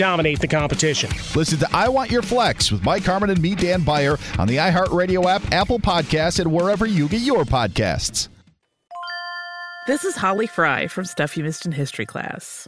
dominate the competition. Listen to I Want Your Flex with Mike Harmon and me, Dan Beyer, on the iHeartRadio app, Apple Podcasts, and wherever you get your podcasts. This is Holly Fry from Stuff You Missed in History class.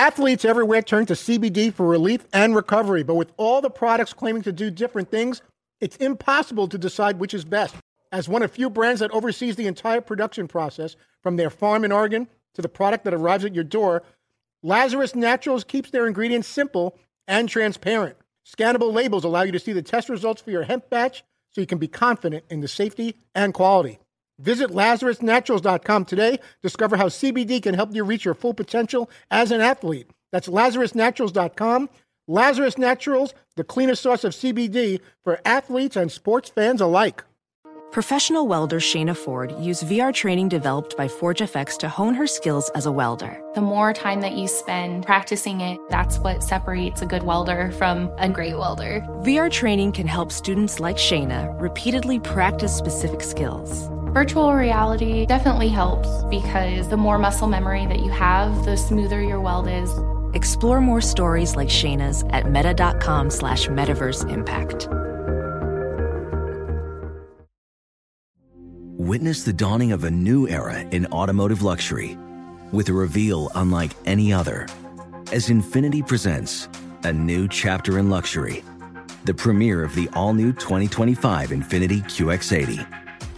Athletes everywhere turn to CBD for relief and recovery, but with all the products claiming to do different things, it's impossible to decide which is best. As one of few brands that oversees the entire production process, from their farm in Oregon to the product that arrives at your door, Lazarus Naturals keeps their ingredients simple and transparent. Scannable labels allow you to see the test results for your hemp batch so you can be confident in the safety and quality. Visit LazarusNaturals.com today. Discover how CBD can help you reach your full potential as an athlete. That's LazarusNaturals.com. Lazarus Naturals, the cleanest source of CBD for athletes and sports fans alike. Professional welder Shayna Ford used VR training developed by ForgeFX to hone her skills as a welder. The more time that you spend practicing it, that's what separates a good welder from a great welder. VR training can help students like Shayna repeatedly practice specific skills. Virtual reality definitely helps because the more muscle memory that you have, the smoother your weld is. Explore more stories like Shayna's at meta.com slash metaverse impact. Witness the dawning of a new era in automotive luxury with a reveal unlike any other as Infiniti presents a new chapter in luxury, the premiere of the all new 2025 Infiniti QX80.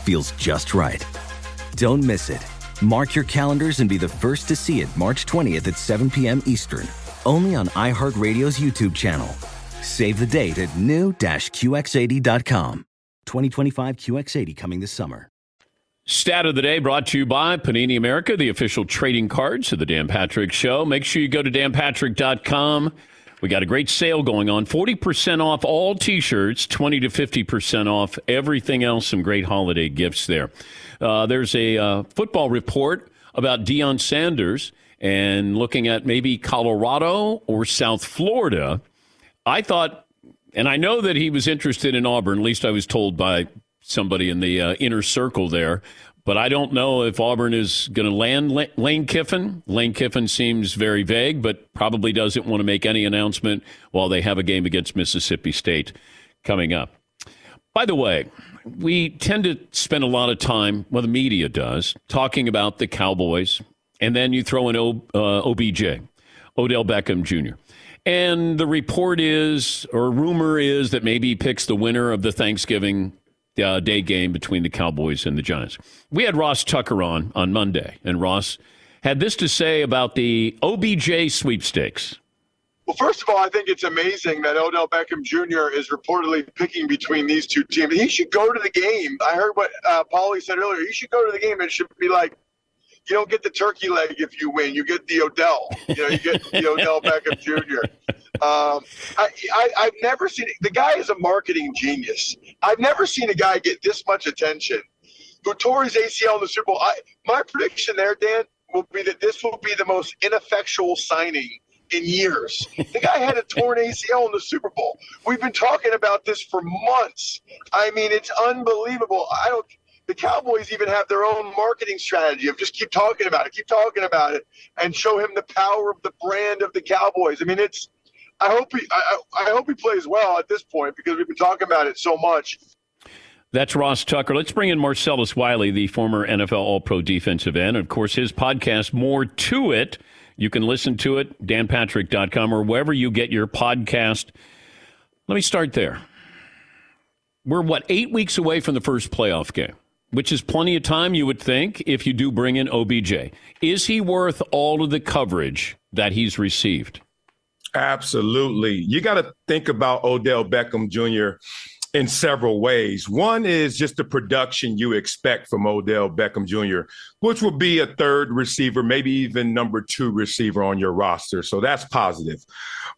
feels just right. Don't miss it. Mark your calendars and be the first to see it March 20th at 7 p.m. Eastern, only on iHeartRadio's YouTube channel. Save the date at new-QX80.com. 2025 QX80 coming this summer. Stat of the day brought to you by Panini America, the official trading cards of the Dan Patrick Show. Make sure you go to danpatrick.com. We got a great sale going on 40% off all t shirts, 20 to 50% off everything else. Some great holiday gifts there. Uh, there's a uh, football report about Deion Sanders and looking at maybe Colorado or South Florida. I thought, and I know that he was interested in Auburn, at least I was told by somebody in the uh, inner circle there. But I don't know if Auburn is going to land Lane Kiffin. Lane Kiffin seems very vague, but probably doesn't want to make any announcement while they have a game against Mississippi State coming up. By the way, we tend to spend a lot of time, well, the media does, talking about the Cowboys, and then you throw in o, uh, OBJ, Odell Beckham Jr. And the report is, or rumor is, that maybe he picks the winner of the Thanksgiving uh, day game between the Cowboys and the Giants. We had Ross Tucker on on Monday, and Ross had this to say about the OBJ sweepstakes. Well, first of all, I think it's amazing that Odell Beckham Jr. is reportedly picking between these two teams. He should go to the game. I heard what uh, Paulie said earlier. He should go to the game. It should be like, you don't get the turkey leg if you win. You get the Odell. You know, you get the Odell Beckham Jr. Um, I, I, I've never seen the guy is a marketing genius. I've never seen a guy get this much attention. Who tore his ACL in the Super Bowl? I, my prediction there, Dan, will be that this will be the most ineffectual signing in years. The guy had a torn ACL in the Super Bowl. We've been talking about this for months. I mean, it's unbelievable. I don't. The Cowboys even have their own marketing strategy of just keep talking about it, keep talking about it, and show him the power of the brand of the Cowboys. I mean, it's I hope he I, I hope he plays well at this point because we've been talking about it so much. That's Ross Tucker. Let's bring in Marcellus Wiley, the former NFL All Pro defensive end. Of course, his podcast, More to It. You can listen to it, danpatrick.com, or wherever you get your podcast. Let me start there. We're, what, eight weeks away from the first playoff game, which is plenty of time, you would think, if you do bring in OBJ. Is he worth all of the coverage that he's received? Absolutely. You got to think about Odell Beckham Jr. in several ways. One is just the production you expect from Odell Beckham Jr., which will be a third receiver, maybe even number two receiver on your roster. So that's positive.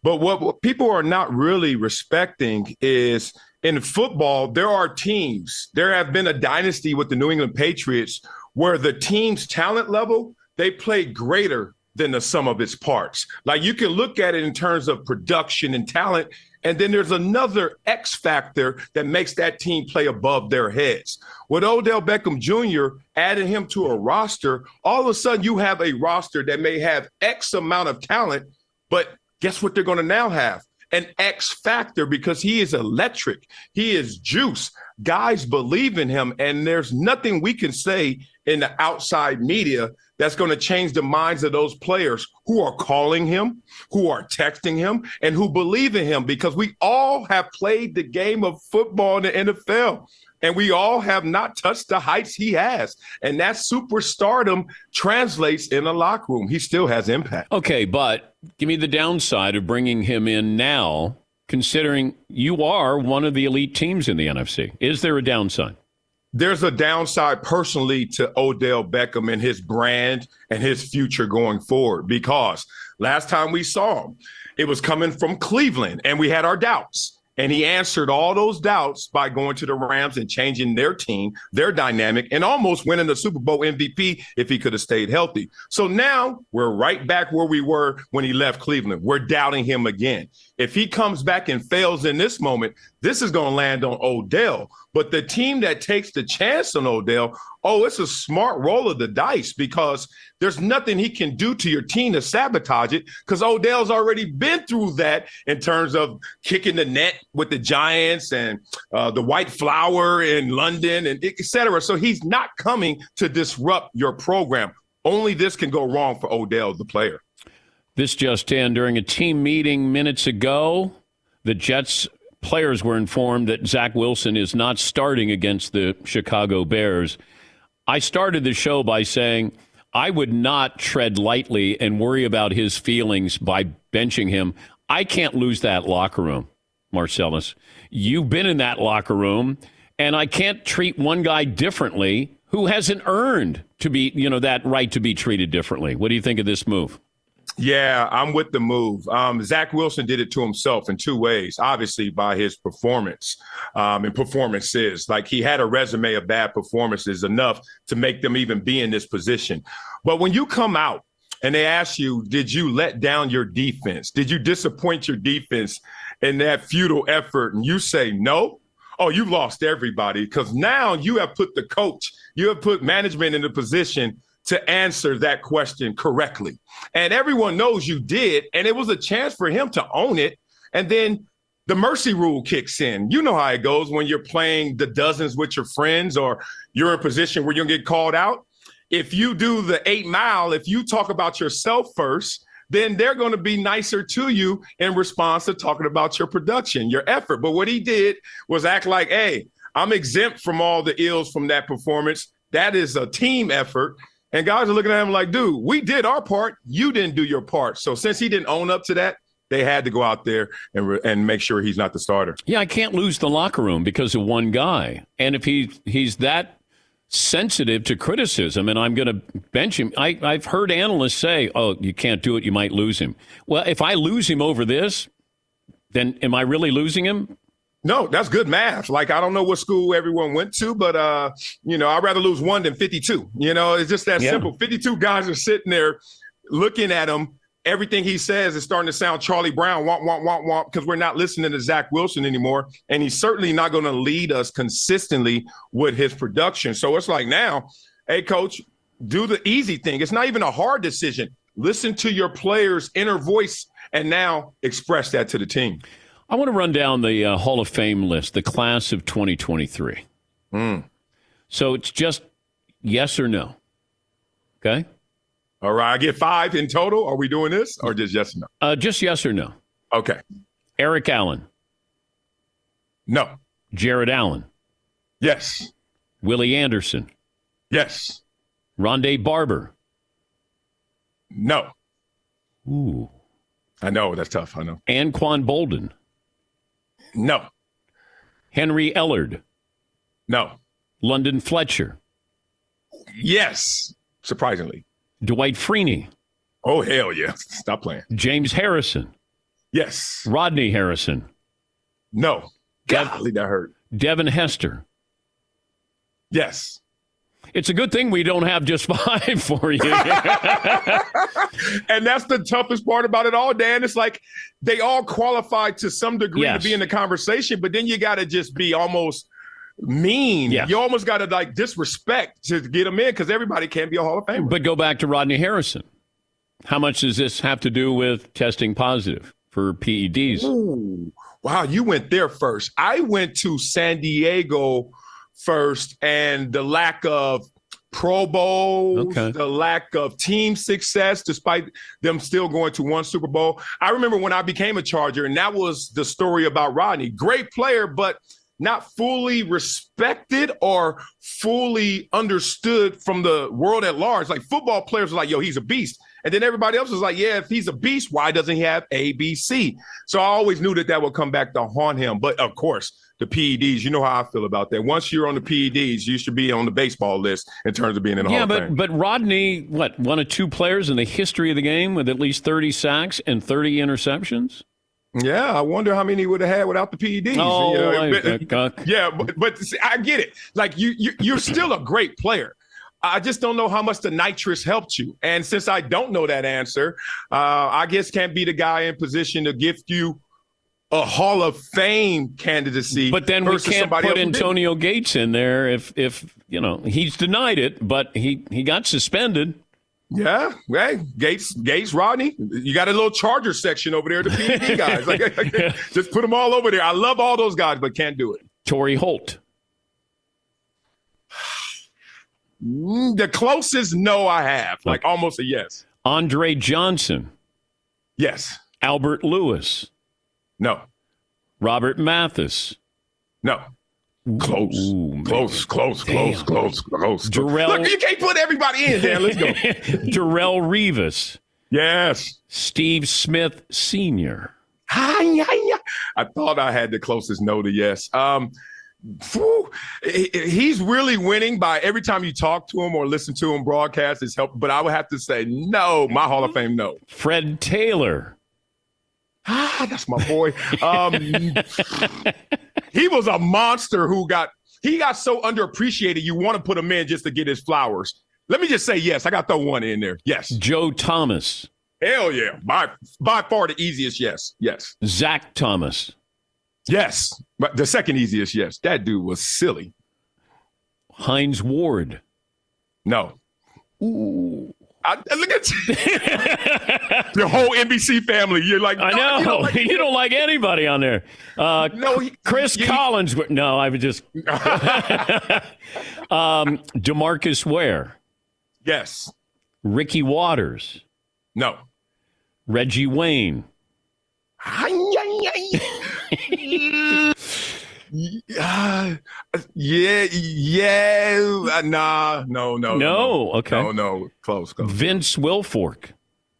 But what, people are not really respecting is in football, there are teams, there have been a dynasty with the New England Patriots where the team's talent level, they play greater than the sum of its parts. Like you can look at it in terms of production and talent, and then there's another X factor that makes that team play above their heads. With Odell Beckham Jr., adding him to a roster, all of a sudden you have a roster that may have X amount of talent, but guess what they're going to now have? An X factor because he is electric. He is juice. Guys believe in him, and there's nothing we can say in the outside media that's going to change the minds of those players who are calling him, who are texting him, and who believe in him because we all have played the game of football in the NFL. And we all have not touched the heights he has. And that superstardom translates in a locker room. He still has impact. Okay, but give me the downside of bringing him in now, considering you are one of the elite teams in the NFC. Is there a downside? There's a downside personally to Odell Beckham and his brand and his future going forward because last time we saw him, it was coming from Cleveland and we had our doubts. And he answered all those doubts by going to the Rams and changing their team, their dynamic, and almost winning the Super Bowl MVP if he could have stayed healthy. So now we're right back where we were when he left Cleveland. We're doubting him again. If he comes back and fails in this moment, this is going to land on Odell. But the team that takes the chance on Odell, oh, it's a smart roll of the dice because there's nothing he can do to your team to sabotage it because Odell's already been through that in terms of kicking the net with the Giants and uh, the White Flower in London and et cetera. So he's not coming to disrupt your program. Only this can go wrong for Odell, the player. This just in during a team meeting minutes ago, the Jets players were informed that Zach Wilson is not starting against the Chicago Bears. I started the show by saying I would not tread lightly and worry about his feelings by benching him. I can't lose that locker room, Marcellus. You've been in that locker room, and I can't treat one guy differently who hasn't earned to be, you know, that right to be treated differently. What do you think of this move? Yeah, I'm with the move. Um, Zach Wilson did it to himself in two ways. Obviously, by his performance um, and performances. Like he had a resume of bad performances enough to make them even be in this position. But when you come out and they ask you, did you let down your defense? Did you disappoint your defense in that futile effort? And you say no. Oh, you lost everybody because now you have put the coach, you have put management in the position to answer that question correctly. And everyone knows you did. And it was a chance for him to own it. And then the mercy rule kicks in. You know how it goes when you're playing the dozens with your friends or you're in a position where you'll get called out. If you do the eight mile, if you talk about yourself first, then they're going to be nicer to you in response to talking about your production, your effort. But what he did was act like, hey, I'm exempt from all the ills from that performance. That is a team effort. And guys are looking at him like, dude, we did our part. You didn't do your part. So since he didn't own up to that, they had to go out there and re- and make sure he's not the starter. Yeah, I can't lose the locker room because of one guy. And if he he's that sensitive to criticism, and I'm going to bench him, I, I've heard analysts say, "Oh, you can't do it. You might lose him." Well, if I lose him over this, then am I really losing him? No, that's good math. Like I don't know what school everyone went to, but uh, you know, I'd rather lose one than 52. You know, it's just that yeah. simple. 52 guys are sitting there looking at him. Everything he says is starting to sound Charlie Brown, want, want, want, want, because we're not listening to Zach Wilson anymore. And he's certainly not going to lead us consistently with his production. So it's like now, hey, coach, do the easy thing. It's not even a hard decision. Listen to your players' inner voice and now express that to the team. I want to run down the uh, Hall of Fame list, the class of 2023. Mm. So it's just yes or no. Okay. All right. I get five in total. Are we doing this or just yes or no? Uh, just yes or no. Okay. Eric Allen. No. Jared Allen. Yes. Willie Anderson. Yes. Rondé Barber. No. Ooh. I know. That's tough. I know. Anquan Boldin. No. Henry Ellard. No. London Fletcher. Yes. Surprisingly. Dwight Freeney. Oh, hell yeah. Stop playing. James Harrison. Yes. Rodney Harrison. No. Golly, that hurt. Devin Hester. Yes. It's a good thing we don't have just five for you. and that's the toughest part about it all, Dan. It's like they all qualify to some degree yes. to be in the conversation, but then you got to just be almost mean. Yes. You almost got to like disrespect to get them in because everybody can't be a Hall of Famer. But go back to Rodney Harrison. How much does this have to do with testing positive for PEDs? Ooh. Wow, you went there first. I went to San Diego first and the lack of Pro Bowls, okay. the lack of team success, despite them still going to one Super Bowl. I remember when I became a Charger, and that was the story about Rodney. Great player, but not fully respected or fully understood from the world at large. Like football players are like, yo, he's a beast. And then everybody else was like, yeah, if he's a beast, why doesn't he have ABC? So I always knew that that would come back to haunt him. But of course, the PEDs. You know how I feel about that. Once you're on the PEDs, you should be on the baseball list in terms of being in the yeah, Hall but, of Fame. but Rodney, what, one of two players in the history of the game with at least 30 sacks and 30 interceptions? Yeah, I wonder how many he would have had without the PEDs. Oh, you know, but, yeah, but, but see, I get it. Like you, you, you're still a great player. I just don't know how much the nitrous helped you. And since I don't know that answer, uh, I guess can't be the guy in position to gift you a Hall of Fame candidacy. But then we can't put Antonio Gates in there if if you know he's denied it, but he he got suspended. Yeah, hey, Gates, Gates, Rodney, you got a little Charger section over there, the PD guys. Like, just put them all over there. I love all those guys, but can't do it. Torry Holt. Mm, the closest no I have, like almost a yes. Andre Johnson. Yes. Albert Lewis. No. Robert Mathis. No. Close. Ooh, close, close, close, Damn. close, close. Jarrell- Look, you can't put everybody in there. Let's go. Darrelle Revis. yes. Steve Smith Sr. I thought I had the closest no to yes. Um, phew, he- he's really winning by every time you talk to him or listen to him broadcast is help. But I would have to say no. My Hall of Fame no. Fred Taylor. Ah, that's my boy. Um, he was a monster who got he got so underappreciated. You want to put him in just to get his flowers. Let me just say yes. I got the one in there. Yes. Joe Thomas. Hell yeah. By by far the easiest yes. Yes. Zach Thomas. Yes. But the second easiest yes. That dude was silly. Hines Ward. No. Ooh. I, look at you. the whole NBC family. You're like, I know. you don't like you don't like anybody on there. Uh, No, he- Chris you- Collins. No, I would just. um, Demarcus Ware. Yes. Ricky Watters. No. Reggie Wayne. Yeah, yeah. Nah, no, no, No, okay. no, no. Close, close. Vince Wilfork.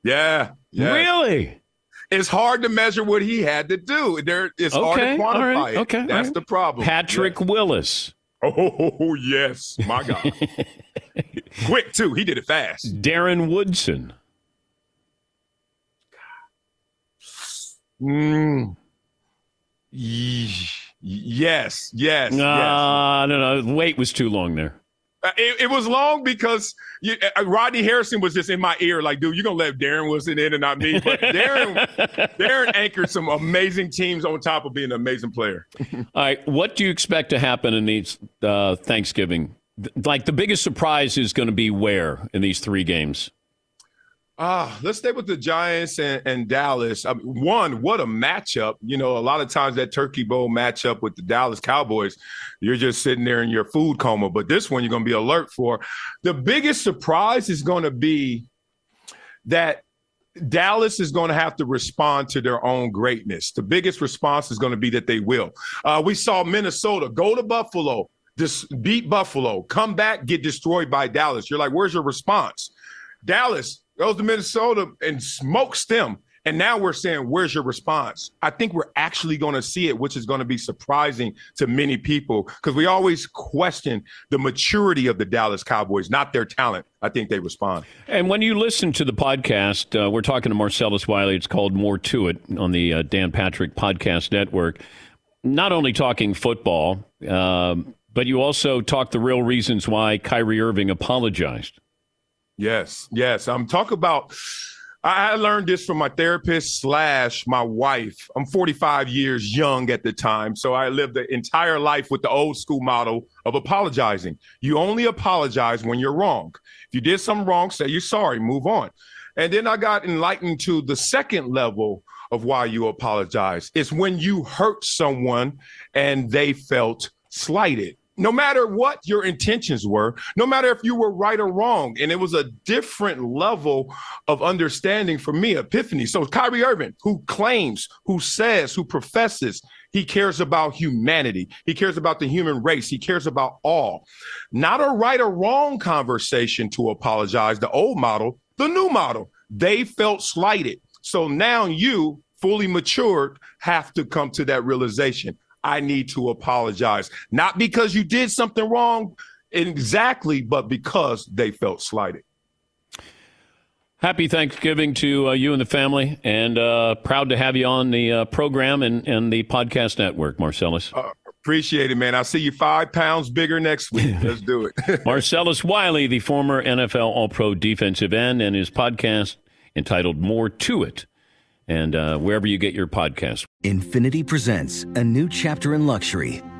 Yeah, yeah. Really? It's hard to measure what he had to do. There, it's hard to quantify right, it. okay, That's right. the problem. Patrick Willis. Oh yes, my God. Quick too. He did it fast. Darren Woodson. Mm. Ye- Yes, yes, yes. No, no. The wait was too long there. Uh, It, it was long because you, uh, Rodney Harrison was just in my ear, like, dude, you're gonna let Darren Wilson in and not me. But Darren, Darren anchored some amazing teams on top of being an amazing player. All right, what do you expect to happen in these uh, Thanksgiving? Like the biggest surprise is going to be where in these three games? Ah, let's stay with the Giants and, and Dallas. One, what a matchup! You know, a lot of times that Turkey Bowl matchup with the Dallas Cowboys, you're just sitting there in your food coma. But this one, you're going to be alert for. The biggest surprise is going to be that Dallas is going to have to respond to their own greatness. The biggest response is going to be that they will. Uh, we saw Minnesota go to Buffalo, just beat Buffalo, come back, get destroyed by Dallas. You're like, where's your response? Dallas goes to Minnesota and smokes them. And now we're saying, where's your response? I think we're actually going to see it, which is going to be surprising to many people because we always question the maturity of the Dallas Cowboys, not their talent. I think they respond. And when you listen to the podcast, uh, we're talking to Marcellus Wiley. It's called More to It on the uh, Dan Patrick Podcast Network. Not only talking football, um, but you also talk the real reasons why Kyrie Irving apologized. Yes, yes. Um, I'm talking about. I I learned this from my therapist slash my wife. I'm 45 years young at the time, so I lived the entire life with the old school model of apologizing. You only apologize when you're wrong. If you did something wrong, say you're sorry, move on. And then I got enlightened to the second level of why you apologize. It's when you hurt someone and they felt slighted. No matter what your intentions were, no matter if you were right or wrong. And it was a different level of understanding for me, epiphany. So Kyrie Irving, who claims, who says, who professes, he cares about humanity. He cares about the human race. He cares about all. Not a right or wrong conversation to apologize. The old model, the new model. They felt slighted. So now you, fully matured, have to come to that realization. I need to apologize. Not because you did something wrong exactly, but because they felt slighted. Happy Thanksgiving to uh, you and the family, and uh, proud to have you on the uh, program and, and the podcast network, Marcellus. Uh, appreciate it, man. I'll see you five pounds bigger next week. Let's do it. Marcellus Wiley, the former NFL All Pro defensive end, and his podcast entitled More to It. And uh, wherever you get your podcast. Infiniti presents a new chapter in luxury,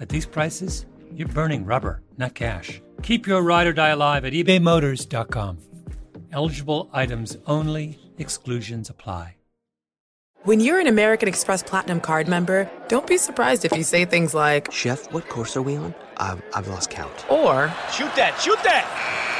at these prices, you're burning rubber, not cash. Keep your ride or die alive at ebaymotors.com. Eligible items only, exclusions apply. When you're an American Express Platinum card member, don't be surprised if you say things like, Chef, what course are we on? I've, I've lost count. or, Shoot that, shoot that!